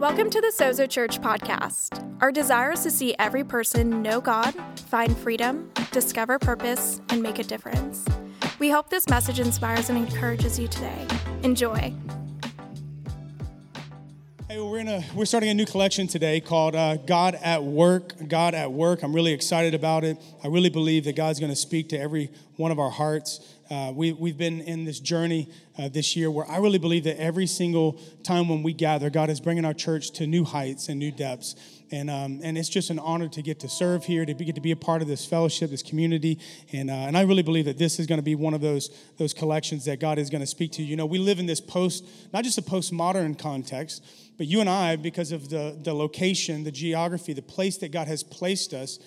Welcome to the Sozo Church podcast. Our desire is to see every person know God, find freedom, discover purpose, and make a difference. We hope this message inspires and encourages you today. Enjoy. Hey, well, we're in a we're starting a new collection today called uh, God at Work. God at Work. I'm really excited about it. I really believe that God's going to speak to every one of our hearts. Uh, we, we've been in this journey uh, this year where I really believe that every single time when we gather, God is bringing our church to new heights and new depths. And, um, and it's just an honor to get to serve here, to be, get to be a part of this fellowship, this community. And, uh, and I really believe that this is going to be one of those, those collections that God is going to speak to. You know, we live in this post, not just a postmodern context, but you and I, because of the, the location, the geography, the place that God has placed us,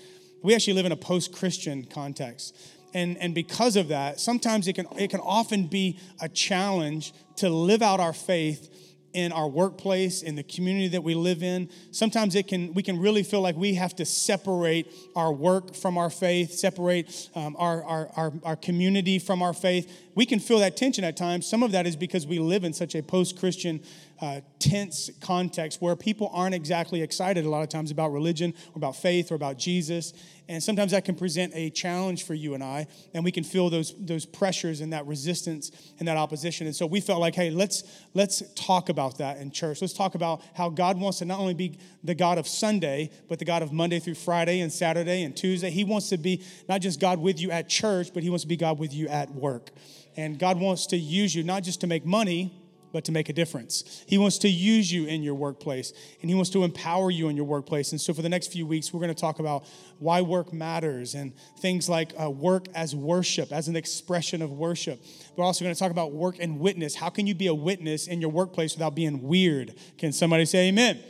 we actually live in a post Christian context and, and because of that, sometimes it can, it can often be a challenge to live out our faith in our workplace, in the community that we live in. Sometimes it can, we can really feel like we have to separate our work from our faith, separate um, our, our, our, our community from our faith. We can feel that tension at times. Some of that is because we live in such a post Christian, uh, tense context where people aren't exactly excited a lot of times about religion or about faith or about Jesus. And sometimes that can present a challenge for you and I, and we can feel those, those pressures and that resistance and that opposition. And so we felt like, hey, let's, let's talk about that in church. Let's talk about how God wants to not only be the God of Sunday, but the God of Monday through Friday and Saturday and Tuesday. He wants to be not just God with you at church, but He wants to be God with you at work. And God wants to use you not just to make money, but to make a difference. He wants to use you in your workplace and He wants to empower you in your workplace. And so, for the next few weeks, we're going to talk about why work matters and things like uh, work as worship, as an expression of worship. We're also going to talk about work and witness. How can you be a witness in your workplace without being weird? Can somebody say amen?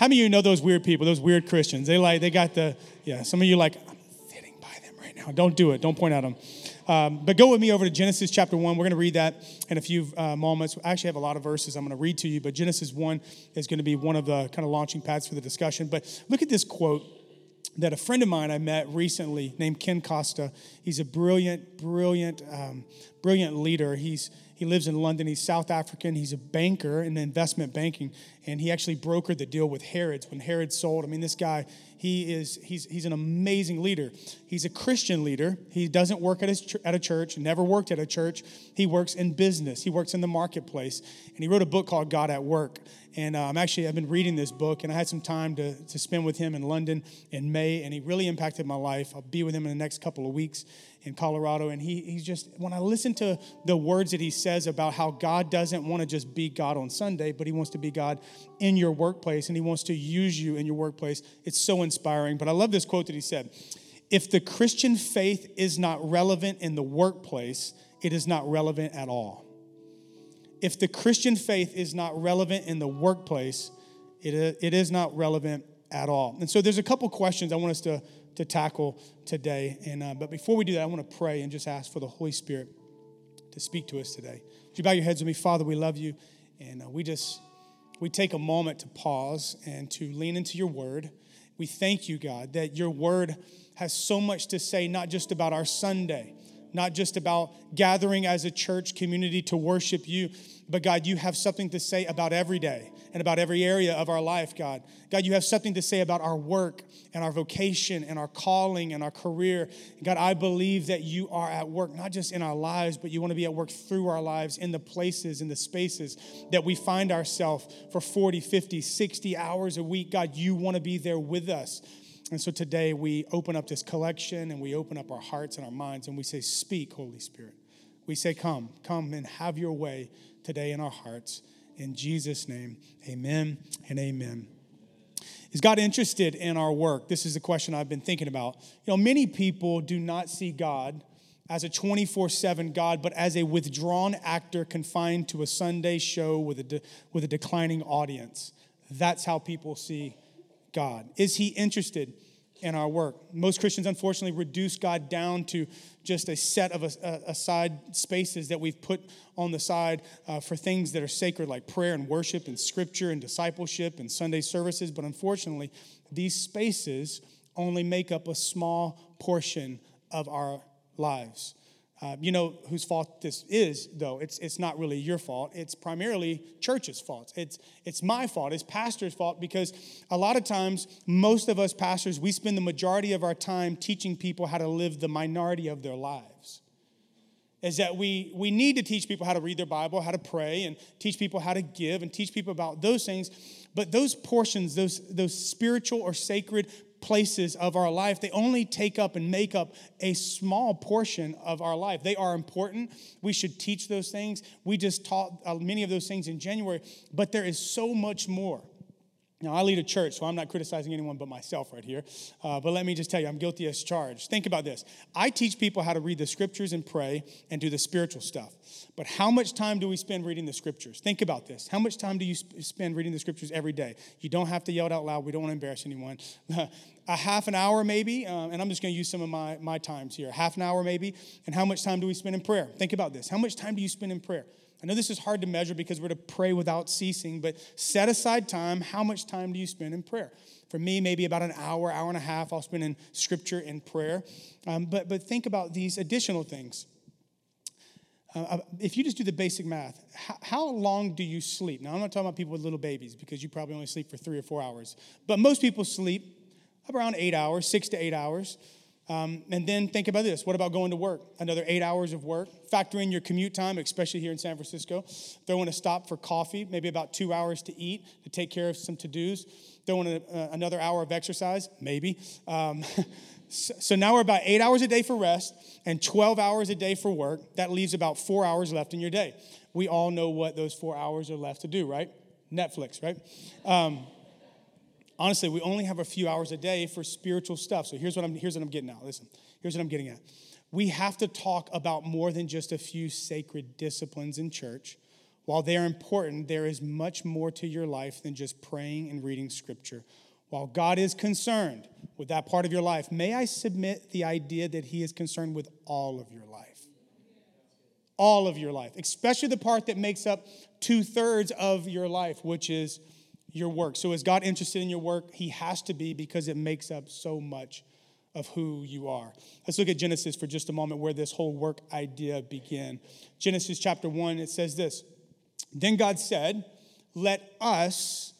How many of you know those weird people, those weird Christians? They like, they got the, yeah, some of you like, I'm sitting by them right now. Don't do it. Don't point at them. Um, but go with me over to Genesis chapter 1. We're going to read that in a few uh, moments. I actually have a lot of verses I'm going to read to you, but Genesis 1 is going to be one of the kind of launching pads for the discussion. But look at this quote that a friend of mine I met recently named Ken Costa. He's a brilliant, brilliant, um, brilliant leader. He's he lives in London. He's South African. He's a banker in investment banking, and he actually brokered the deal with Harrods when Herod sold. I mean, this guy, he is he's he's an amazing leader. He's a Christian leader. He doesn't work at at a church. Never worked at a church. He works in business. He works in the marketplace, and he wrote a book called God at Work. And uh, I'm actually I've been reading this book, and I had some time to to spend with him in London in May, and he really impacted my life. I'll be with him in the next couple of weeks in Colorado. And he, he's just, when I listen to the words that he says about how God doesn't want to just be God on Sunday, but he wants to be God in your workplace and he wants to use you in your workplace, it's so inspiring. But I love this quote that he said If the Christian faith is not relevant in the workplace, it is not relevant at all. If the Christian faith is not relevant in the workplace, it, it is not relevant at all. And so there's a couple questions I want us to to tackle today. And uh, but before we do that, I want to pray and just ask for the Holy Spirit to speak to us today. Would you bow your heads with me, Father? We love you, and uh, we just we take a moment to pause and to lean into your Word. We thank you, God, that your Word has so much to say, not just about our Sunday, not just about gathering as a church community to worship you, but God, you have something to say about every day and about every area of our life, God. God, you have something to say about our work and our vocation and our calling and our career. God, I believe that you are at work, not just in our lives, but you want to be at work through our lives in the places, in the spaces that we find ourselves for 40, 50, 60 hours a week. God, you want to be there with us. And so today we open up this collection and we open up our hearts and our minds and we say, Speak, Holy Spirit. We say, Come, come and have your way today in our hearts. In Jesus' name, amen and amen. Is God interested in our work? This is the question I've been thinking about. You know, many people do not see God as a 24 7 God, but as a withdrawn actor confined to a Sunday show with a, de- with a declining audience. That's how people see God. Is He interested in our work? Most Christians, unfortunately, reduce God down to just a set of aside spaces that we've put on the side uh, for things that are sacred, like prayer and worship and scripture and discipleship and Sunday services. But unfortunately, these spaces only make up a small portion of our lives. Uh, you know whose fault this is, though. It's, it's not really your fault. It's primarily church's fault. It's, it's my fault. It's pastor's fault because a lot of times, most of us pastors, we spend the majority of our time teaching people how to live the minority of their lives. Is that we, we need to teach people how to read their Bible, how to pray, and teach people how to give, and teach people about those things. But those portions, those, those spiritual or sacred places of our life, they only take up and make up a small portion of our life. They are important. We should teach those things. We just taught uh, many of those things in January, but there is so much more. Now, I lead a church, so I'm not criticizing anyone but myself right here. Uh, but let me just tell you, I'm guilty as charged. Think about this I teach people how to read the scriptures and pray and do the spiritual stuff. But how much time do we spend reading the scriptures? Think about this. How much time do you spend reading the scriptures every day? You don't have to yell it out loud. We don't want to embarrass anyone. a half an hour, maybe, um, and I'm just going to use some of my, my times here. Half an hour, maybe. And how much time do we spend in prayer? Think about this. How much time do you spend in prayer? I know this is hard to measure because we're to pray without ceasing, but set aside time. How much time do you spend in prayer? For me, maybe about an hour, hour and a half, I'll spend in scripture and prayer. Um, but, but think about these additional things. Uh, uh, if you just do the basic math, how, how, long do you sleep? Now, I'm not talking about people with little babies because you probably only sleep for three or four hours. But most people sleep around eight hours, six to eight hours. Um, and then think about this. What about going to work? Another eight hours of work. Factor in your commute time, especially here in San Francisco. Throw in a stop for coffee, maybe about two hours to eat, to take care of some to dos. Throw in a, uh, another hour of exercise, maybe. Um, so, now we're about eight hours a day for rest and 12 hours a day for work. That leaves about four hours left in your day. We all know what those four hours are left to do, right? Netflix, right? Um, honestly, we only have a few hours a day for spiritual stuff. So here's what I'm, here's what I'm getting at. Listen, here's what I'm getting at. We have to talk about more than just a few sacred disciplines in church. While they are important, there is much more to your life than just praying and reading scripture. While God is concerned with that part of your life, may I submit the idea that He is concerned with all of your life? All of your life, especially the part that makes up two thirds of your life, which is your work. So, is God interested in your work? He has to be because it makes up so much of who you are. Let's look at Genesis for just a moment where this whole work idea began. Genesis chapter 1, it says this Then God said, Let us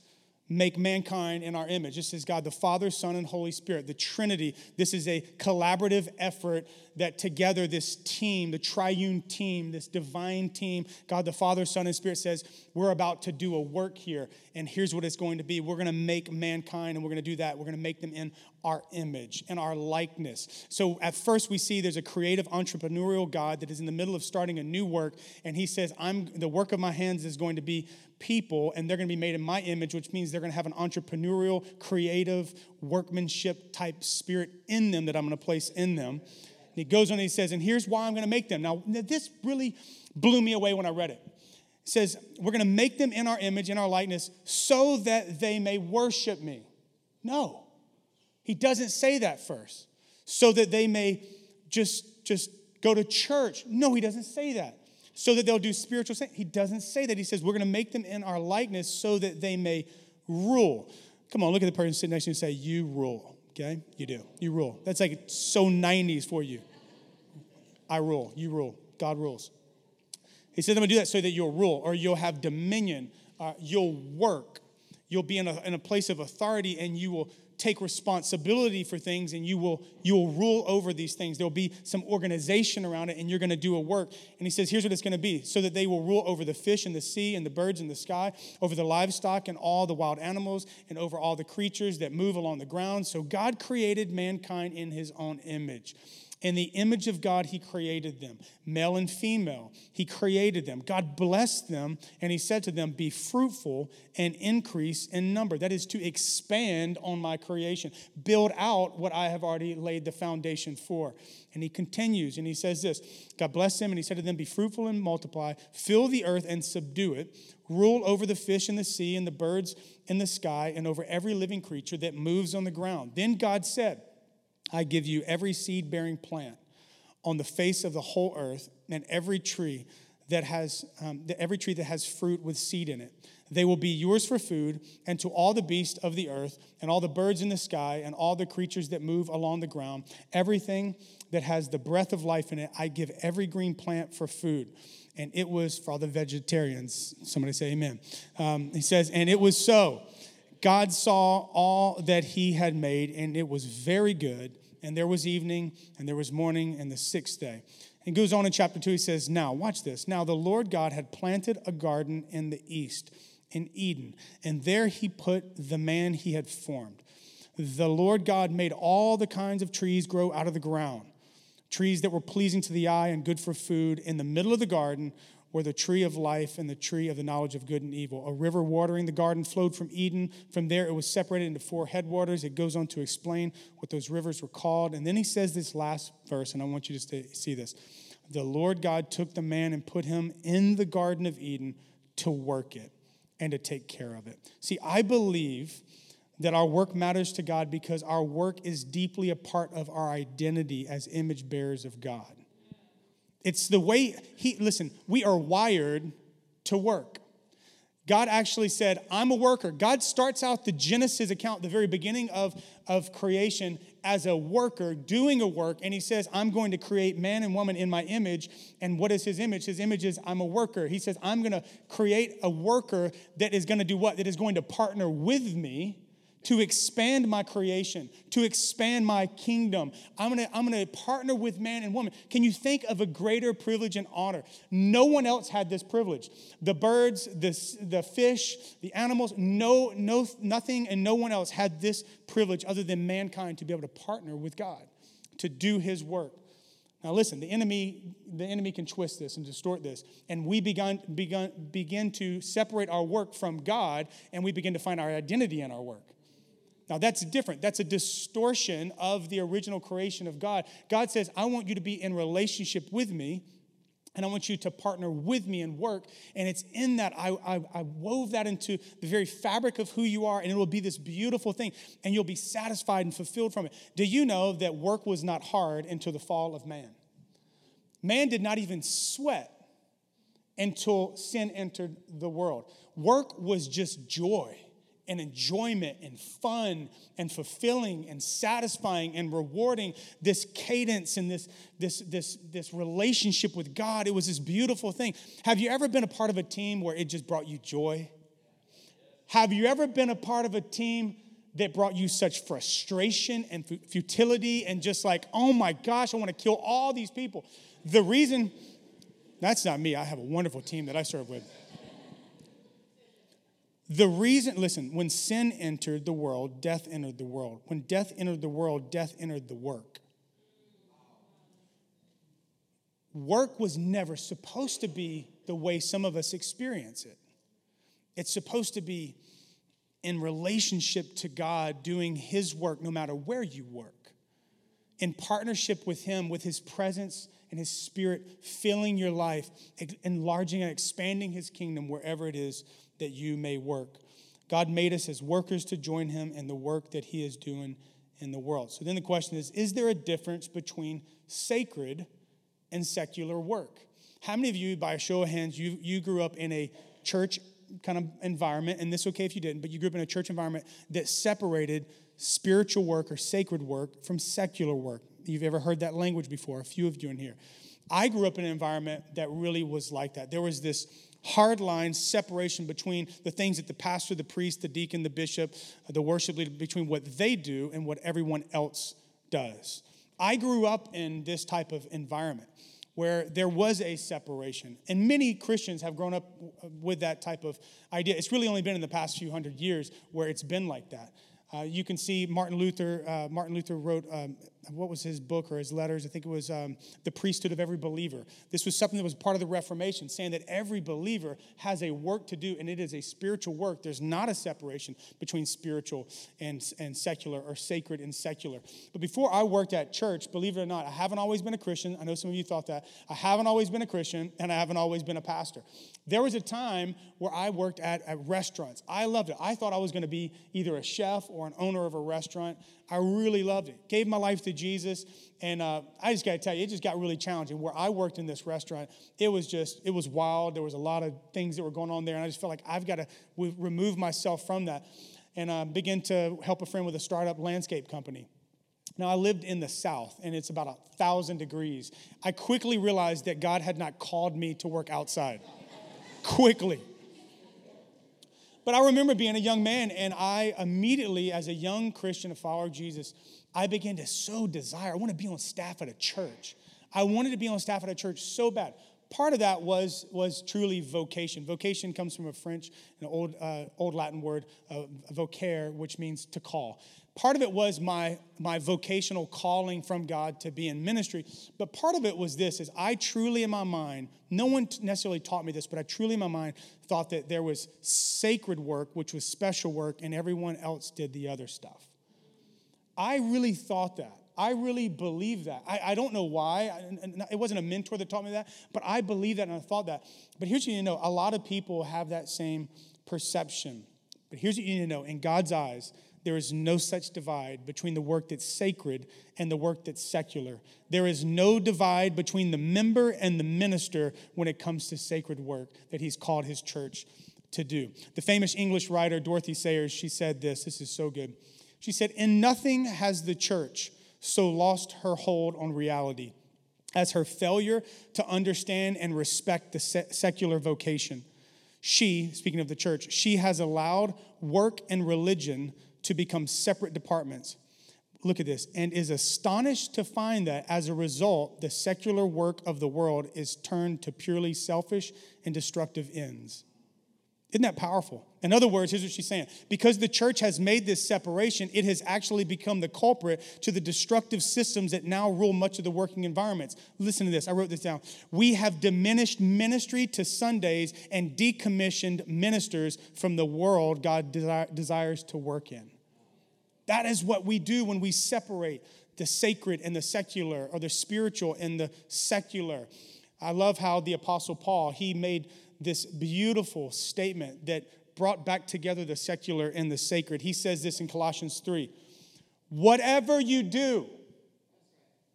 make mankind in our image. This is God the Father, Son, and Holy Spirit, the Trinity. This is a collaborative effort that together, this team, the triune team, this divine team, God the Father, Son, and Spirit says, We're about to do a work here, and here's what it's going to be. We're going to make mankind, and we're going to do that. We're going to make them in our image and our likeness. So at first, we see there's a creative, entrepreneurial God that is in the middle of starting a new work, and He says, I'm the work of my hands is going to be people and they're going to be made in my image, which means they're going to have an entrepreneurial, creative, workmanship type spirit in them that I'm going to place in them. And he goes on and he says, and here's why I'm going to make them. Now, this really blew me away when I read it. Says, we're going to make them in our image, in our likeness, so that they may worship me. No, he doesn't say that first. So that they may just, just go to church. No, he doesn't say that so that they'll do spiritual things. He doesn't say that. He says, we're going to make them in our likeness so that they may rule. Come on, look at the person sitting next to you and say, You rule. Okay? You do. You rule. That's like so 90s for you. I rule. You rule. God rules. He says, I'm going to do that so that you'll rule or you'll have dominion. Uh, you'll work. You'll be in a, in a place of authority and you will take responsibility for things and you will you will rule over these things there'll be some organization around it and you're going to do a work and he says here's what it's going to be so that they will rule over the fish in the sea and the birds in the sky over the livestock and all the wild animals and over all the creatures that move along the ground so god created mankind in his own image in the image of God, He created them, male and female. He created them. God blessed them, and He said to them, Be fruitful and increase in number. That is to expand on my creation, build out what I have already laid the foundation for. And He continues, and He says this God blessed them, and He said to them, Be fruitful and multiply, fill the earth and subdue it, rule over the fish in the sea and the birds in the sky, and over every living creature that moves on the ground. Then God said, I give you every seed bearing plant on the face of the whole earth and every tree that has um, every tree that has fruit with seed in it. They will be yours for food, and to all the beasts of the earth, and all the birds in the sky, and all the creatures that move along the ground, everything that has the breath of life in it, I give every green plant for food. And it was for all the vegetarians. Somebody say amen. Um, he says, and it was so. God saw all that he had made, and it was very good. And there was evening, and there was morning, and the sixth day. And goes on in chapter 2, he says, Now, watch this. Now, the Lord God had planted a garden in the east in Eden, and there he put the man he had formed. The Lord God made all the kinds of trees grow out of the ground, trees that were pleasing to the eye and good for food. In the middle of the garden were the tree of life and the tree of the knowledge of good and evil. A river watering the garden flowed from Eden. From there, it was separated into four headwaters. It goes on to explain what those rivers were called. And then he says this last verse, and I want you to see this. The Lord God took the man and put him in the Garden of Eden to work it and to take care of it. See, I believe that our work matters to God because our work is deeply a part of our identity as image bearers of God. It's the way He, listen, we are wired to work. God actually said, I'm a worker. God starts out the Genesis account, the very beginning of, of creation, as a worker doing a work. And he says, I'm going to create man and woman in my image. And what is his image? His image is, I'm a worker. He says, I'm going to create a worker that is going to do what? That is going to partner with me to expand my creation, to expand my kingdom. I'm gonna, I'm gonna partner with man and woman. Can you think of a greater privilege and honor? No one else had this privilege. The birds, the, the fish, the animals, no, no, nothing and no one else had this privilege other than mankind to be able to partner with God, to do his work. Now listen, the enemy, the enemy can twist this and distort this. And we begun, begun, begin to separate our work from God, and we begin to find our identity in our work. Now, that's different. That's a distortion of the original creation of God. God says, I want you to be in relationship with me, and I want you to partner with me and work. And it's in that I, I, I, wove that into the very fabric of who you are, and it will be this beautiful thing, and you'll be satisfied and fulfilled from it. Do you know that work was not hard until the fall of man? Man did not even sweat until sin entered the world. Work was just joy and enjoyment and fun and fulfilling and satisfying and rewarding this cadence and this, this, this, this relationship with God. It was this beautiful thing. Have you ever been a part of a team where it just brought you joy? Have you ever been a part of a team that brought you such frustration and futility and just like, oh my gosh, I want to kill all these people? The reason, that's not me, I have a wonderful team that I serve with. The reason, listen, when sin entered the world, death entered the world. When death entered the world, death entered the work. Work was never supposed to be the way some of us experience it. It's supposed to be in relationship to God, doing His work no matter where you work, in partnership with Him, with His presence and His Spirit filling your life, enlarging and expanding His kingdom wherever it is that you may work. God made us as workers to join him in the work that he is doing in the world. So then the question is Is there a difference between sacred and secular work? How many of you, by a show of hands, you, you grew up in a church kind of environment, and this is okay if you didn't, but you grew up in a church environment that separated spiritual work or sacred work from secular work? You've ever heard that language before? A few of you in here. I grew up in an environment that really was like that. There was this hard line separation between the things that the pastor, the priest, the deacon, the bishop, uh, the worship leader, between what they do and what everyone else does. I grew up in this type of environment where there was a separation. And many Christians have grown up uh, with that type of idea. It's really only been in the past few hundred years where it's been like that. Uh, you can see Martin Luther. Uh, Martin Luther wrote um, what was his book or his letters? I think it was um, The Priesthood of Every Believer. This was something that was part of the Reformation, saying that every believer has a work to do, and it is a spiritual work. There's not a separation between spiritual and, and secular or sacred and secular. But before I worked at church, believe it or not, I haven't always been a Christian. I know some of you thought that. I haven't always been a Christian, and I haven't always been a pastor. There was a time where I worked at, at restaurants. I loved it. I thought I was going to be either a chef or an owner of a restaurant. I really loved it. Gave my life to Jesus, and uh, I just got to tell you, it just got really challenging. Where I worked in this restaurant, it was just it was wild. There was a lot of things that were going on there, and I just felt like I've got to remove myself from that, and uh, begin to help a friend with a startup landscape company. Now, I lived in the South, and it's about a thousand degrees. I quickly realized that God had not called me to work outside. quickly. But I remember being a young man, and I immediately, as a young Christian, a follower of Jesus, I began to so desire. I want to be on staff at a church. I wanted to be on staff at a church so bad. Part of that was, was truly vocation. Vocation comes from a French, an old, uh, old Latin word, uh, vocare, which means to call part of it was my my vocational calling from god to be in ministry but part of it was this is i truly in my mind no one necessarily taught me this but i truly in my mind thought that there was sacred work which was special work and everyone else did the other stuff. I really thought that. I really believed that. I, I don't know why. It wasn't a mentor that taught me that but i believed that and i thought that. But here's what you need to know. A lot of people have that same perception. But here's what you need to know. In god's eyes there is no such divide between the work that's sacred and the work that's secular. There is no divide between the member and the minister when it comes to sacred work that he's called his church to do. The famous English writer Dorothy Sayers, she said this, this is so good. She said, In nothing has the church so lost her hold on reality as her failure to understand and respect the secular vocation. She, speaking of the church, she has allowed work and religion to become separate departments. Look at this, and is astonished to find that as a result, the secular work of the world is turned to purely selfish and destructive ends. Isn't that powerful? In other words, here's what she's saying. Because the church has made this separation, it has actually become the culprit to the destructive systems that now rule much of the working environments. Listen to this. I wrote this down. We have diminished ministry to Sundays and decommissioned ministers from the world God desires to work in. That is what we do when we separate the sacred and the secular, or the spiritual and the secular. I love how the Apostle Paul, he made this beautiful statement that brought back together the secular and the sacred. He says this in Colossians 3 Whatever you do,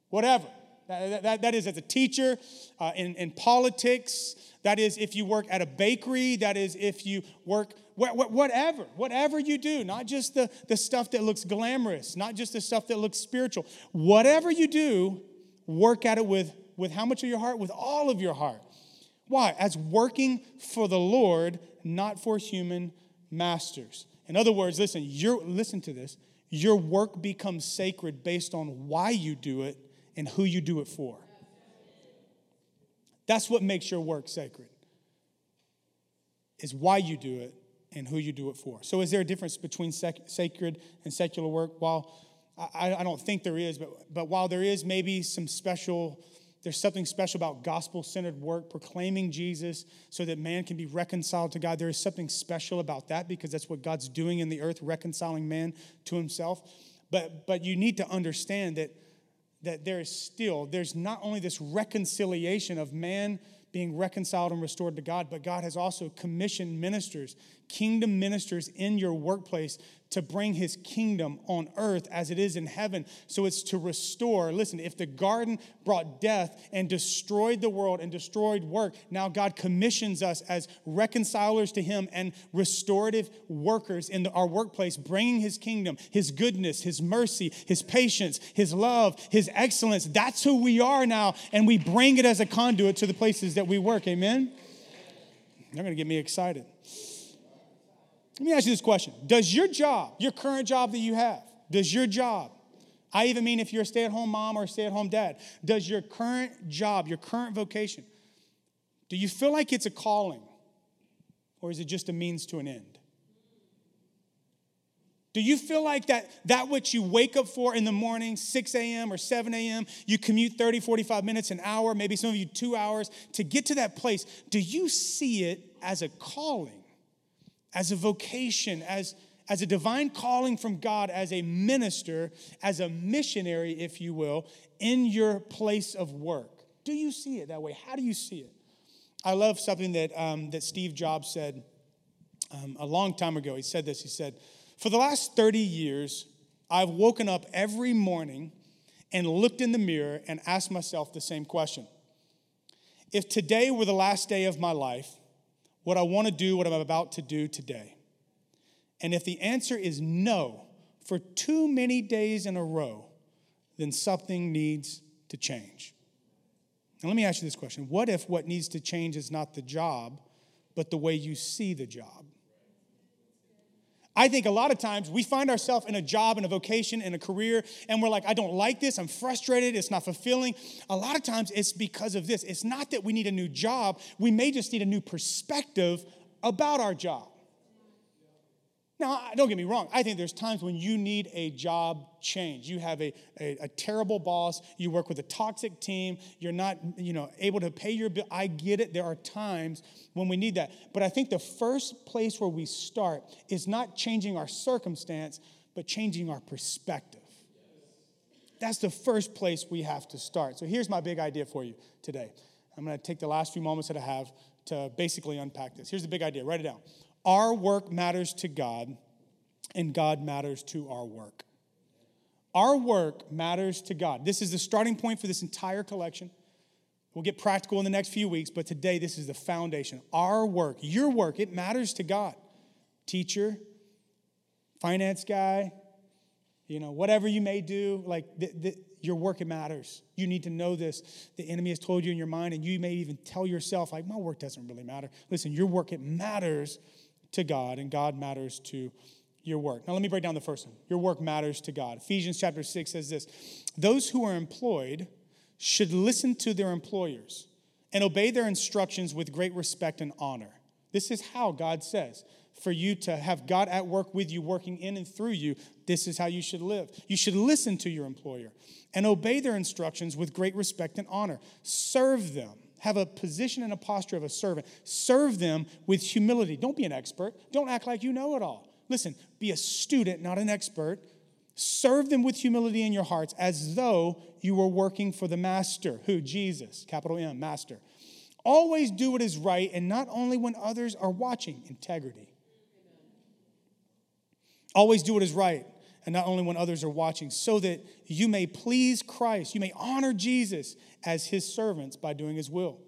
whatever, that, that, that is as a teacher, uh, in, in politics, that is if you work at a bakery, that is if you work whatever, whatever you do, not just the, the stuff that looks glamorous, not just the stuff that looks spiritual. Whatever you do, work at it with, with how much of your heart? With all of your heart. Why? As working for the Lord, not for human masters. In other words, listen, your, listen to this. Your work becomes sacred based on why you do it and who you do it for. That's what makes your work sacred. Is why you do it and who you do it for. So, is there a difference between sec- sacred and secular work? While I, I, don't think there is, but, but while there is maybe some special, there's something special about gospel centered work, proclaiming Jesus so that man can be reconciled to God. There is something special about that because that's what God's doing in the earth, reconciling man to himself. But, but you need to understand that, that there is still, there's not only this reconciliation of man being reconciled and restored to God, but God has also commissioned ministers, kingdom ministers in your workplace to bring his kingdom on earth as it is in heaven. So it's to restore. Listen, if the garden brought death and destroyed the world and destroyed work, now God commissions us as reconcilers to him and restorative workers in the, our workplace, bringing his kingdom, his goodness, his mercy, his patience, his love, his excellence. That's who we are now, and we bring it as a conduit to the places that we work. Amen? They're going to get me excited. Let me ask you this question Does your job, your current job that you have, does your job, I even mean if you're a stay at home mom or a stay at home dad, does your current job, your current vocation, do you feel like it's a calling or is it just a means to an end? Do you feel like that, that which you wake up for in the morning, 6 a.m. or 7 a.m., you commute 30, 45 minutes, an hour, maybe some of you two hours to get to that place, do you see it as a calling? As a vocation, as, as a divine calling from God, as a minister, as a missionary, if you will, in your place of work. Do you see it that way? How do you see it? I love something that, um, that Steve Jobs said um, a long time ago. He said this He said, For the last 30 years, I've woken up every morning and looked in the mirror and asked myself the same question. If today were the last day of my life, would I want to do what I'm about to do today? And if the answer is no for too many days in a row, then something needs to change. Now, let me ask you this question What if what needs to change is not the job, but the way you see the job? I think a lot of times we find ourselves in a job, in a vocation, in a career, and we're like, I don't like this, I'm frustrated, it's not fulfilling. A lot of times it's because of this. It's not that we need a new job, we may just need a new perspective about our job. Now, don't get me wrong. I think there's times when you need a job change. You have a, a, a, terrible boss. You work with a toxic team. You're not, you know, able to pay your bill. I get it. There are times when we need that. But I think the first place where we start is not changing our circumstance, but changing our perspective. That's the first place we have to start. So here's my big idea for you today. I'm going to take the last few moments that I have to basically unpack this. Here's the big idea. Write it down. Our work matters to God, and God matters to our work. Our work matters to God. This is the starting point for this entire collection. We'll get practical in the next few weeks, but today this is the foundation. Our work, your work, it matters to God. Teacher, finance guy, you know, whatever you may do, like your work, it matters. You need to know this. The enemy has told you in your mind, and you may even tell yourself, like, my work doesn't really matter. Listen, your work, it matters to God, and God matters to your work. Now, let me break down the first one. Your work matters to God. Ephesians chapter 6 says this Those who are employed should listen to their employers and obey their instructions with great respect and honor. This is how God says for you to have God at work with you, working in and through you, this is how you should live. You should listen to your employer and obey their instructions with great respect and honor. Serve them have a position and a posture of a servant. Serve them with humility. Don't be an expert. Don't act like you know it all. Listen, be a student, not an expert. Serve them with humility in your hearts as though you were working for the master, who? Jesus, capital M, master. Always do what is right, and not only when others are watching, integrity. Always do what is right, and not only when others are watching, so that you may please Christ, you may honor Jesus as his servants by doing his will.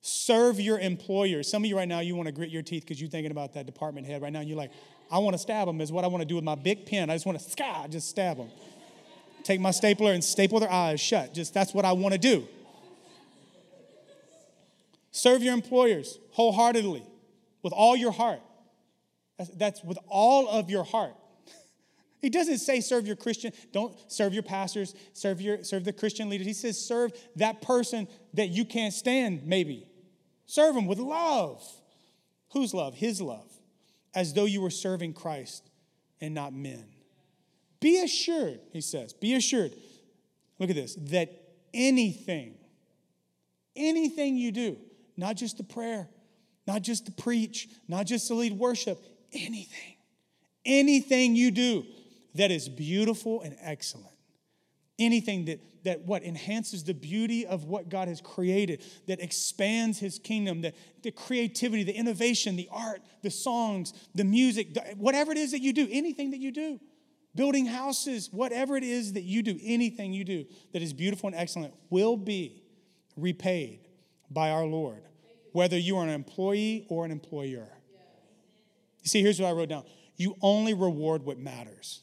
Serve your employer. Some of you right now, you want to grit your teeth because you're thinking about that department head right now. You're like, I want to stab them, is what I want to do with my big pen. I just want to sky, just stab them. Take my stapler and staple their eyes shut. Just that's what I want to do. Serve your employers wholeheartedly with all your heart. That's, that's with all of your heart. He doesn't say serve your Christian, don't serve your pastors, serve your serve the Christian leaders. He says serve that person that you can't stand, maybe. Serve them with love. Whose love? His love. As though you were serving Christ and not men. Be assured, he says, be assured. Look at this, that anything, anything you do, not just the prayer, not just to preach, not just to lead worship, anything, anything you do that is beautiful and excellent. Anything that, that what enhances the beauty of what God has created, that expands his kingdom, the, the creativity, the innovation, the art, the songs, the music, whatever it is that you do, anything that you do, building houses, whatever it is that you do, anything you do that is beautiful and excellent will be repaid by our Lord, whether you are an employee or an employer. You see, here's what I wrote down you only reward what matters.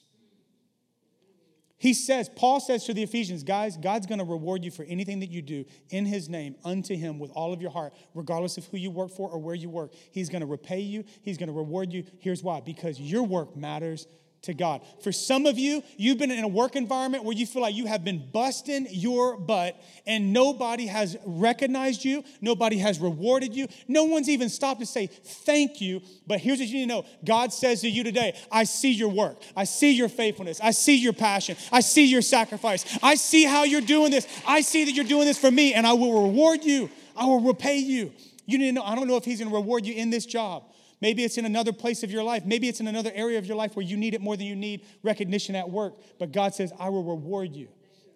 He says, Paul says to the Ephesians, guys, God's going to reward you for anything that you do in his name unto him with all of your heart, regardless of who you work for or where you work. He's going to repay you, he's going to reward you. Here's why because your work matters to God. For some of you, you've been in a work environment where you feel like you have been busting your butt and nobody has recognized you, nobody has rewarded you, no one's even stopped to say thank you. But here's what you need to know God says to you today I see your work, I see your faithfulness, I see your passion, I see your sacrifice, I see how you're doing this, I see that you're doing this for me, and I will reward you, I will repay you. You need to know, I don't know if He's gonna reward you in this job. Maybe it's in another place of your life. Maybe it's in another area of your life where you need it more than you need recognition at work. But God says, I will reward you.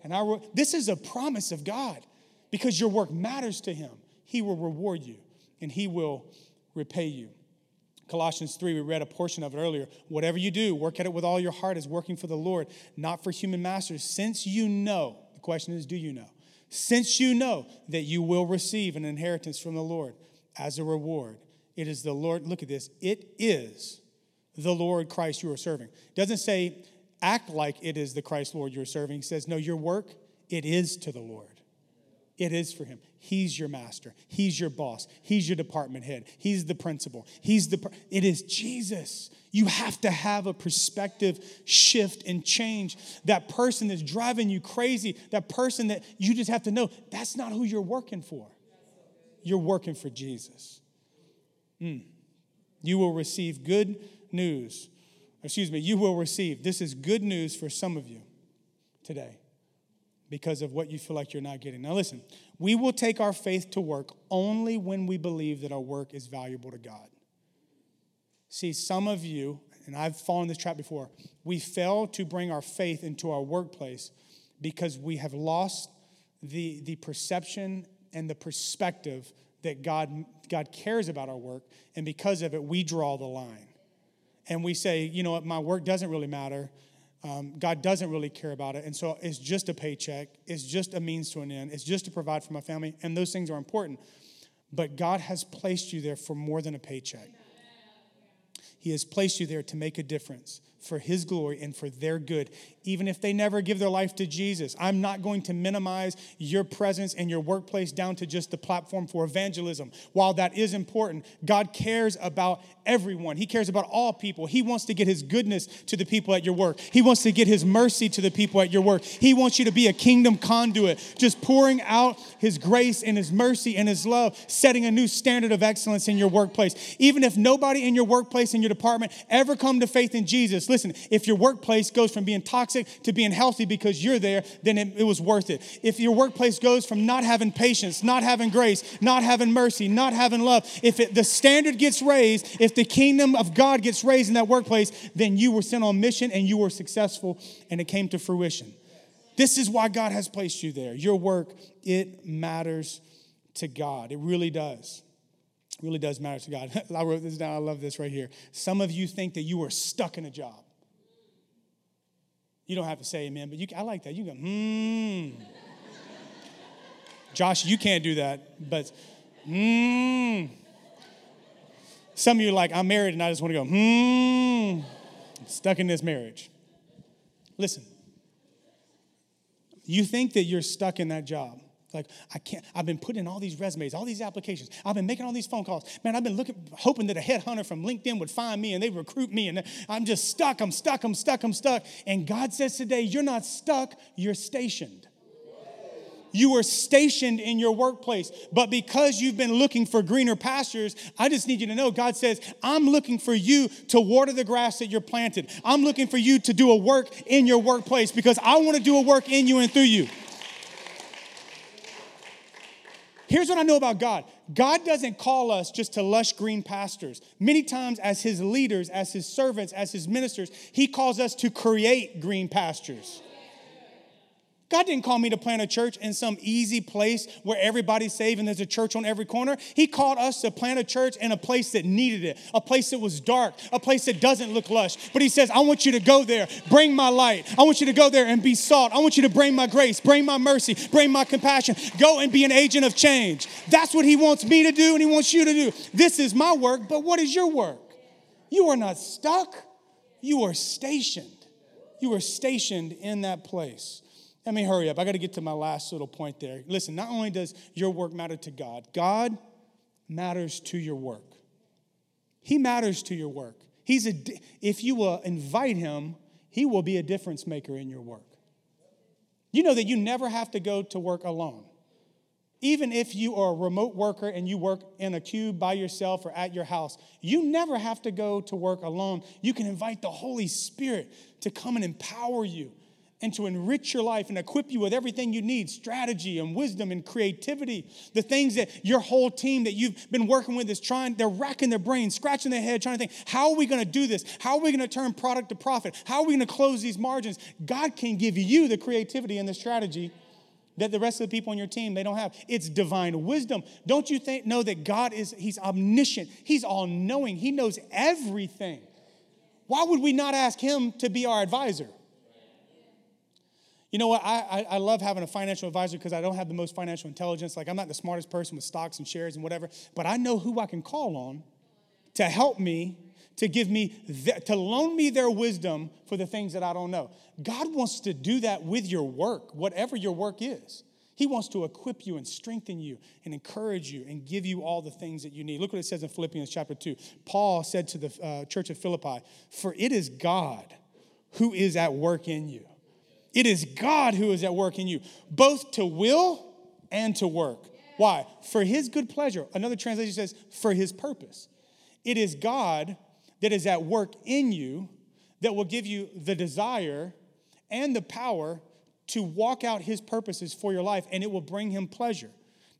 And I re- this is a promise of God because your work matters to Him. He will reward you and He will repay you. Colossians 3, we read a portion of it earlier. Whatever you do, work at it with all your heart as working for the Lord, not for human masters, since you know, the question is, do you know? Since you know that you will receive an inheritance from the Lord as a reward. It is the Lord, look at this, it is the Lord Christ you are serving. It doesn't say act like it is the Christ Lord you're serving. He says, no, your work, it is to the Lord. It is for him. He's your master. He's your boss. He's your department head. He's the principal. He's the it is Jesus. You have to have a perspective shift and change. That person that's driving you crazy, that person that you just have to know, that's not who you're working for. You're working for Jesus. Mm. You will receive good news. Excuse me, you will receive. This is good news for some of you today because of what you feel like you're not getting. Now, listen, we will take our faith to work only when we believe that our work is valuable to God. See, some of you, and I've fallen this trap before, we fail to bring our faith into our workplace because we have lost the, the perception and the perspective that God, God cares about our work, and because of it, we draw the line. And we say, you know what, my work doesn't really matter um, God doesn't really care about it. And so it's just a paycheck, it's just a means to an end, it's just to provide for my family, and those things are important. But God has placed you there for more than a paycheck. He has placed you there to make a difference for His glory and for their good, even if they never give their life to Jesus. I'm not going to minimize your presence and your workplace down to just the platform for evangelism. While that is important, God cares about everyone. He cares about all people. He wants to get His goodness to the people at your work, He wants to get His mercy to the people at your work. He wants you to be a kingdom conduit, just pouring out His grace and His mercy and His love, setting a new standard of excellence in your workplace. Even if nobody in your workplace, in your department, ever come to faith in Jesus, listen, if your workplace goes from being toxic to being healthy because you're there, then it, it, was worth it. If your workplace goes from not having patience, not having grace, not having mercy, not having love, if it, the standard gets raised, if the kingdom of God gets raised in that workplace, then you were sent on mission and you were successful and it came to fruition. This is why God has placed you there. Your work, it matters to God. It really does really does matter to God. I wrote this down. I love this right here. Some of you think that you are stuck in a job. You don't have to say amen, but you, I like that. You go, hmm. Josh, you can't do that, but hmm. Some of you are like, I'm married and I just want to go, hmm. Stuck in this marriage. Listen, you think that you're stuck in that job. Like, I can't, I've been putting in all these resumes, all these applications. I've been making all these phone calls. Man, I've been looking, hoping that a headhunter from LinkedIn would find me and they recruit me. And I'm just stuck, I'm stuck, I'm stuck, I'm stuck. And God says today, you're not stuck, you're stationed. You are stationed in your workplace. But because you've been looking for greener pastures, I just need you to know God says, I'm looking for you to water the grass that you're planted. I'm looking for you to do a work in your workplace because I want to do a work in you and through you. Here's what I know about God God doesn't call us just to lush green pastures. Many times, as His leaders, as His servants, as His ministers, He calls us to create green pastures. God didn't call me to plant a church in some easy place where everybody's saved and there's a church on every corner. He called us to plant a church in a place that needed it, a place that was dark, a place that doesn't look lush. But He says, I want you to go there, bring my light. I want you to go there and be salt. I want you to bring my grace, bring my mercy, bring my compassion. Go and be an agent of change. That's what He wants me to do and He wants you to do. This is my work, but what is your work? You are not stuck, you are stationed. You are stationed in that place. Let me hurry up. I got to get to my last little point there. Listen, not only does your work matter to God, God matters to your work. He matters to your work. He's a, if you will invite him, he will be a difference maker in your work. You know that you never have to go to work alone. Even if you are a remote worker and you work in a cube by yourself or at your house, you never have to go to work alone. You can invite the Holy Spirit to come and empower you and to enrich your life and equip you with everything you need strategy and wisdom and creativity. The things that your whole team that you've been working with is trying, they're racking their brains, scratching their head, trying to think, how are we going to do this? How are we going to turn product to profit? How are we going to close these margins? God can give you the creativity and the strategy that the rest of the people on your team they don't have. It's divine wisdom. Don't you think know that God is he's omniscient. He's all knowing. He knows everything. Why would we not ask him to be our advisor? You know what? I, I, I love having a financial advisor because I don't have the most financial intelligence. Like, I'm not the smartest person with stocks and shares and whatever, but I know who I can call on to help me, to give me, to loan me their wisdom for the things that I don't know. God wants to do that with your work, whatever your work is. He wants to equip you and strengthen you and encourage you and give you all the things that you need. Look what it says in Philippians chapter 2. Paul said to the uh, church of Philippi, For it is God who is at work in you it is God who is at work in you, both to will and to work. Why? For his good pleasure. Another translation says, for his purpose. It is God that is at work in you that will give you the desire and the power to walk out his purposes for your life, and it will bring him pleasure.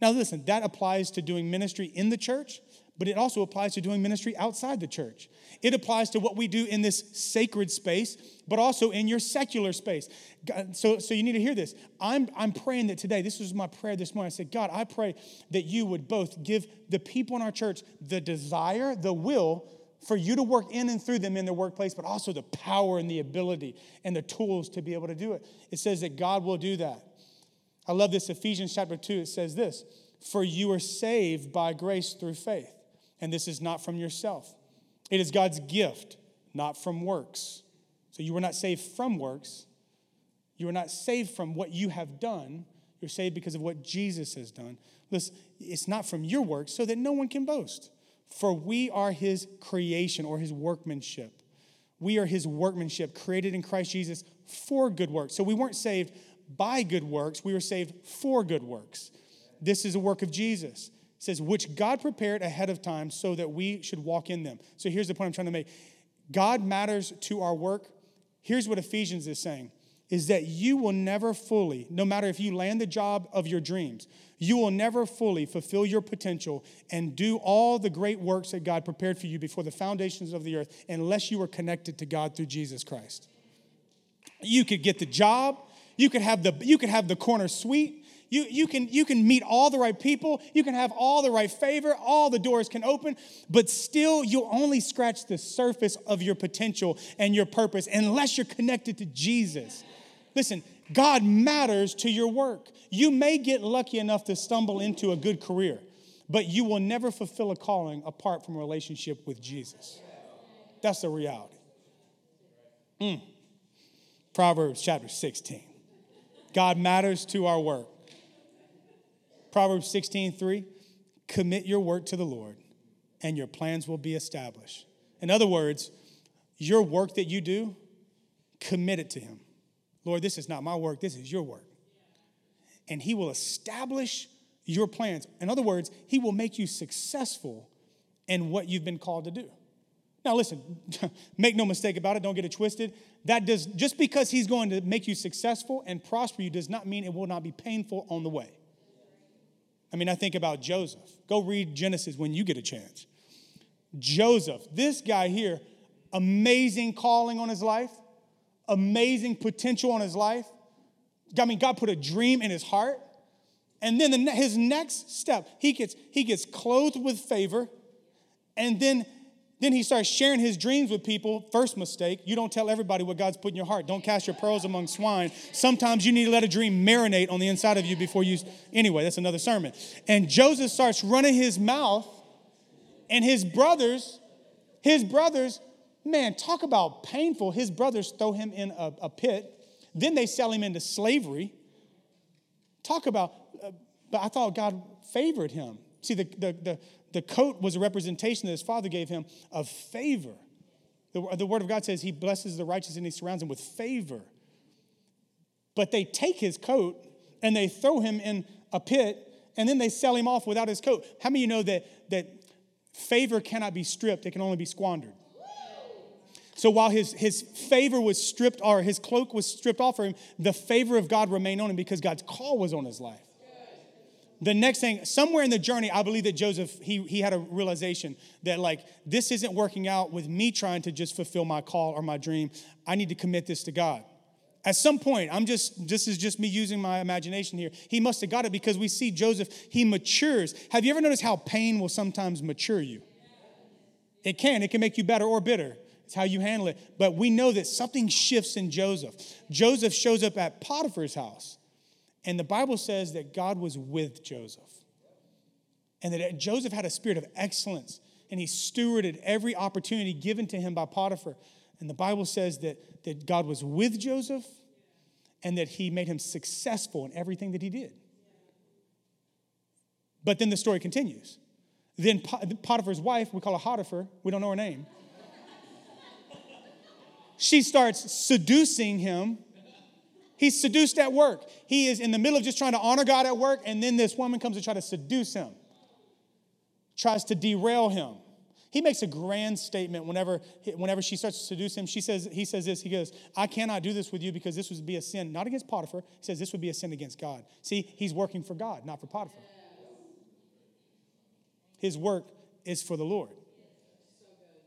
Now, listen, that applies to doing ministry in the church, but it also applies to doing ministry outside the church. It applies to what we do in this sacred space, but also in your secular space. So, so you need to hear this. I'm, I'm praying that today, this was my prayer this morning. I said, God, I pray that you would both give the people in our church the desire, the will for you to work in and through them in their workplace, but also the power and the ability and the tools to be able to do it. It says that God will do that. I love this Ephesians chapter 2. It says this For you are saved by grace through faith and this is not from yourself. It is God's gift, not from works. So you were not saved from works. You are not saved from what you have done. You're saved because of what Jesus has done. Listen, it's not from your works, so that no one can boast. For we are his creation or his workmanship. We are his workmanship, created in Christ Jesus for good works. So we weren't saved by good works, we were saved for good works. This is a work of Jesus says, which God prepared ahead of time so that we should walk in them. So here's the point I'm trying to make God matters to our work. Here's what Ephesians is saying is that you will never fully, no matter if you land the job of your dreams, you will never fully fulfill your potential and do all the great works that God prepared for you before the foundations of the earth unless you are connected to God through Jesus Christ. You could get the job, you could have the you could have the corner suite, you, you, can, you can meet all the right people, you can have all the right favor, all the doors can open, but still you'll only scratch the surface of your potential and your purpose unless you're connected to Jesus. Listen, God matters to your work. You may get lucky enough to stumble into a good career, but you will never fulfill a calling apart from a relationship with Jesus. That's the reality. Mm. Proverbs chapter 16. God matters to our work. Proverbs 16, 3, commit your work to the Lord and your plans will be established. In other words, your work that you do, commit it to Him. Lord, this is not my work, this is your work. And He will establish your plans. In other words, He will make you successful in what you've been called to do. Now, listen, make no mistake about it, don't get it twisted. That does, just because He's going to make you successful and prosper you, does not mean it will not be painful on the way. I mean, I think about Joseph. Go read Genesis when you get a chance. Joseph, this guy here, amazing calling on his life, amazing potential on his life. I mean, God put a dream in his heart. And then the, his next step, he gets, he gets clothed with favor. And then then he starts sharing his dreams with people. First mistake, you don't tell everybody what God's put in your heart. Don't cast your pearls among swine. Sometimes you need to let a dream marinate on the inside of you before you. Anyway, that's another sermon. And Joseph starts running his mouth, and his brothers, his brothers, man, talk about painful. His brothers throw him in a, a pit. Then they sell him into slavery. Talk about, uh, but I thought God favored him. See, the, the, the, the coat was a representation that his father gave him of favor. The, the word of God says he blesses the righteous and he surrounds them with favor. But they take his coat and they throw him in a pit and then they sell him off without his coat. How many of you know that, that favor cannot be stripped, it can only be squandered? So while his, his favor was stripped, or his cloak was stripped off for him, the favor of God remained on him because God's call was on his life the next thing somewhere in the journey i believe that joseph he, he had a realization that like this isn't working out with me trying to just fulfill my call or my dream i need to commit this to god At some point, I'm just, this is just me using my imagination here. He must have got it because we see Joseph, he matures. Have you ever noticed how pain will sometimes mature you? It can, it can make you better or bitter. It's how you handle it. But we know that something shifts in Joseph. Joseph shows up at Potiphar's house, and the Bible says that God was with Joseph. And that Joseph had a spirit of excellence, and he stewarded every opportunity given to him by Potiphar. And the Bible says that, that God was with Joseph and that he made him successful in everything that he did. But then the story continues. Then Potiphar's wife, we call her Potiphar, we don't know her name. she starts seducing him. He's seduced at work. He is in the middle of just trying to honor God at work, and then this woman comes to try to seduce him, tries to derail him. He makes a grand statement whenever, whenever she starts to seduce him. She says, he says this, he goes, I cannot do this with you because this would be a sin, not against Potiphar. He says this would be a sin against God. See, he's working for God, not for Potiphar. His work is for the Lord.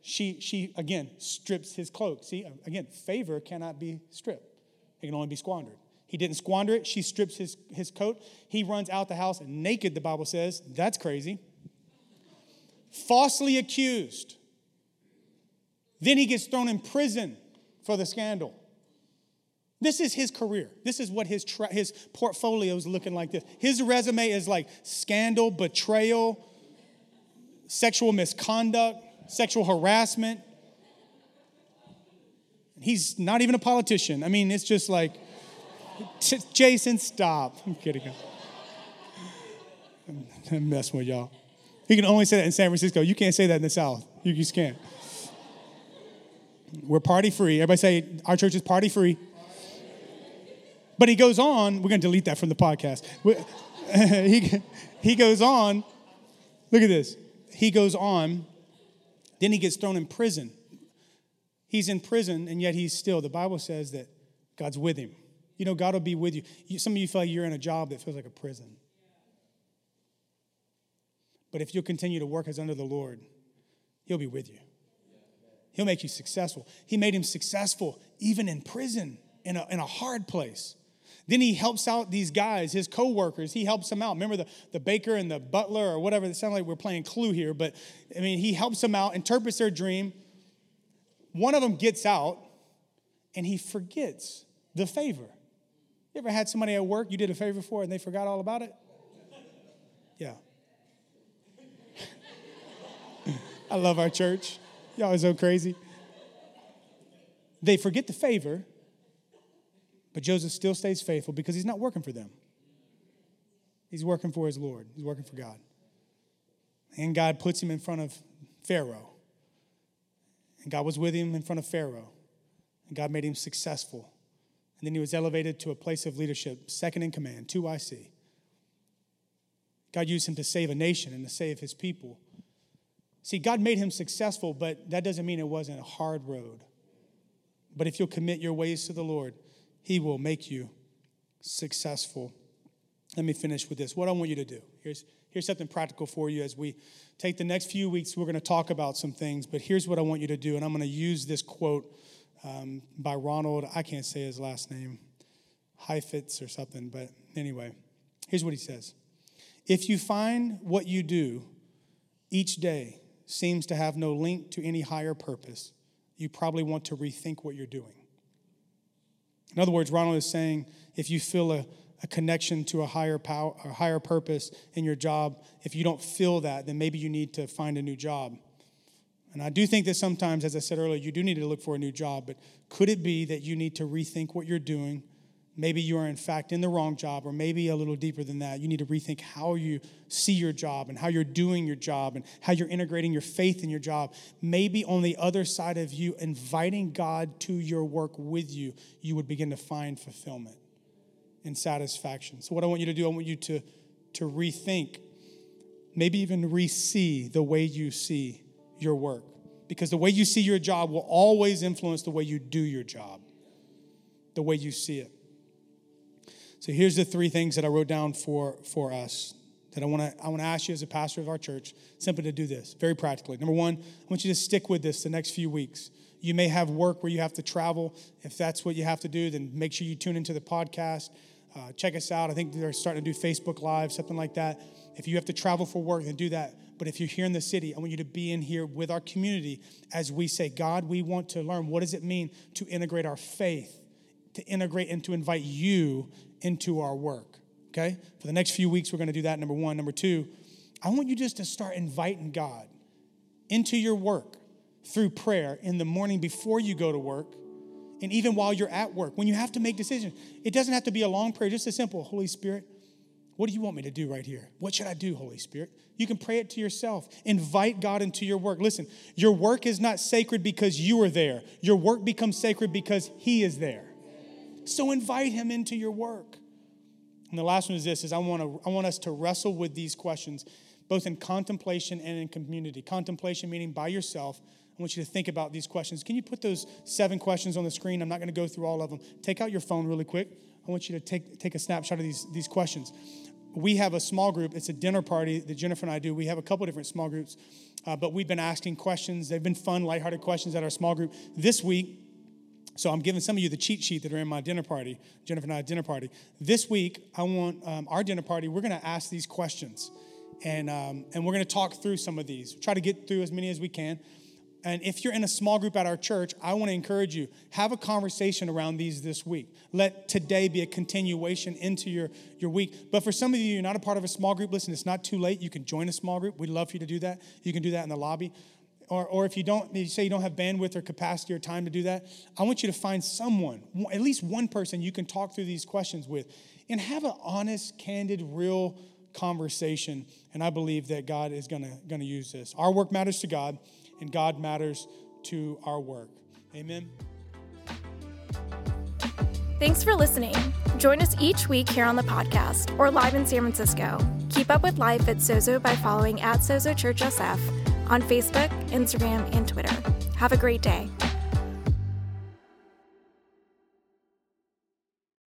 She, she again, strips his cloak. See, again, favor cannot be stripped, it can only be squandered. He didn't squander it. She strips his, his coat. He runs out the house naked, the Bible says. That's crazy falsely accused. Then he gets thrown in prison for the scandal. This is his career. This is what his, tra- his portfolio is looking like this. His resume is like scandal, betrayal, sexual misconduct, sexual harassment. He's not even a politician. I mean, it's just like, Jason, stop. I'm kidding. I'm messing with y'all. He can only say that in San Francisco. You can't say that in the South. You just can't. We're party free. Everybody say, our church is party free. But he goes on, we're going to delete that from the podcast. he, he goes on, look at this. He goes on, then he gets thrown in prison. He's in prison, and yet he's still, the Bible says that God's with him. You know, God will be with you. Some of you feel like you're in a job that feels like a prison. But if you'll continue to work as under the Lord, He'll be with you. He'll make you successful. He made him successful even in prison, in a, in a hard place. Then he helps out these guys, his co-workers. He helps them out. Remember the, the baker and the butler or whatever. It sounds like we're playing Clue here, but I mean, he helps them out, interprets their dream. One of them gets out and he forgets the favor. You ever had somebody at work you did a favor for and they forgot all about it? Yeah. I love our church. Y'all are so crazy. They forget the favor, but Joseph still stays faithful because he's not working for them. He's working for his Lord, he's working for God. And God puts him in front of Pharaoh. And God was with him in front of Pharaoh. And God made him successful. And then he was elevated to a place of leadership, second in command, 2IC. God used him to save a nation and to save his people. See, God made him successful, but that doesn't mean it wasn't a hard road. But if you'll commit your ways to the Lord, he will make you successful. Let me finish with this. What I want you to do. Here's, here's something practical for you as we take the next few weeks. We're going to talk about some things, but here's what I want you to do. And I'm going to use this quote um, by Ronald, I can't say his last name, Heifetz or something, but anyway, here's what he says If you find what you do each day seems to have no link to any higher purpose, you probably want to rethink what you're doing. In other words, Ronald is saying if you feel a, a connection to a higher power, a higher purpose in your job, if you don't feel that, then maybe you need to find a new job. And I do think that sometimes, as I said earlier, you do need to look for a new job, but could it be that you need to rethink what you're doing Maybe you are, in fact, in the wrong job, or maybe a little deeper than that. You need to rethink how you see your job and how you're doing your job and how you're integrating your faith in your job. Maybe on the other side of you, inviting God to your work with you, you would begin to find fulfillment and satisfaction. So, what I want you to do, I want you to, to rethink, maybe even re see the way you see your work. Because the way you see your job will always influence the way you do your job, the way you see it. So here's the three things that I wrote down for, for us that I want to I want to ask you as a pastor of our church simply to do this very practically. Number one, I want you to stick with this the next few weeks. You may have work where you have to travel. If that's what you have to do, then make sure you tune into the podcast. Uh, check us out. I think they're starting to do Facebook Live, something like that. If you have to travel for work, then do that. But if you're here in the city, I want you to be in here with our community as we say, God, we want to learn what does it mean to integrate our faith, to integrate and to invite you into our work. Okay? For the next few weeks, we're going to do that, number one. Number two, I want you just to start inviting God into your work through prayer in the morning before you go to work and even while you're at work. When you have to make decisions, it doesn't have to be a long prayer, just a simple Holy Spirit, what do you want me to do right here? What should I do, Holy Spirit? You can pray it to yourself. Invite God into your work. Listen, your work is not sacred because you are there. Your work becomes sacred because He is there. So invite Him into your work. And the last one is this: is I want to I want us to wrestle with these questions, both in contemplation and in community. Contemplation meaning by yourself. I want you to think about these questions. Can you put those seven questions on the screen? I'm not going to go through all of them. Take out your phone really quick. I want you to take, take a snapshot of these, these questions. We have a small group. It's a dinner party that Jennifer and I do. We have a couple different small groups, uh, but we've been asking questions. They've been fun, lighthearted questions at our small group. This week, so I'm giving some of you the cheat sheet that are in my dinner party, Jennifer and I dinner party. This week, I want um, our dinner party, we're going to ask these questions. And, um, and we're going to talk through some of these. Try to get through as many as we can. And if you're in a small group at our church, I want to encourage you, have a conversation around these this week. Let today be a continuation into your, your week. But for some of you, you're not a part of a small group, listen, it's not too late. You can join a small group. We'd love for you to do that. You can do that in the lobby. Or, or if you don't, you say you don't have bandwidth or capacity or time to do that, I want you to find someone, at least one person you can talk through these questions with and have an honest, candid, real conversation. And I believe that God is gonna, gonna use this. Our work matters to God and God matters to our work. Amen. Thanks for listening. Join us each week here on the podcast or live in San Francisco. Keep up with life at Sozo by following at Sozo Church SF on Facebook, Instagram, and Twitter. Have a great day.